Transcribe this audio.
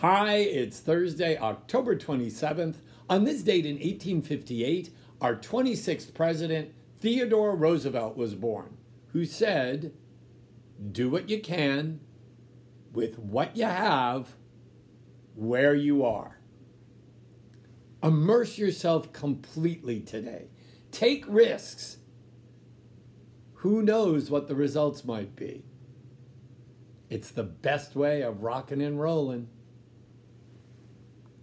Hi, it's Thursday, October 27th. On this date in 1858, our 26th president, Theodore Roosevelt, was born, who said, Do what you can with what you have where you are. Immerse yourself completely today. Take risks. Who knows what the results might be? It's the best way of rocking and rolling.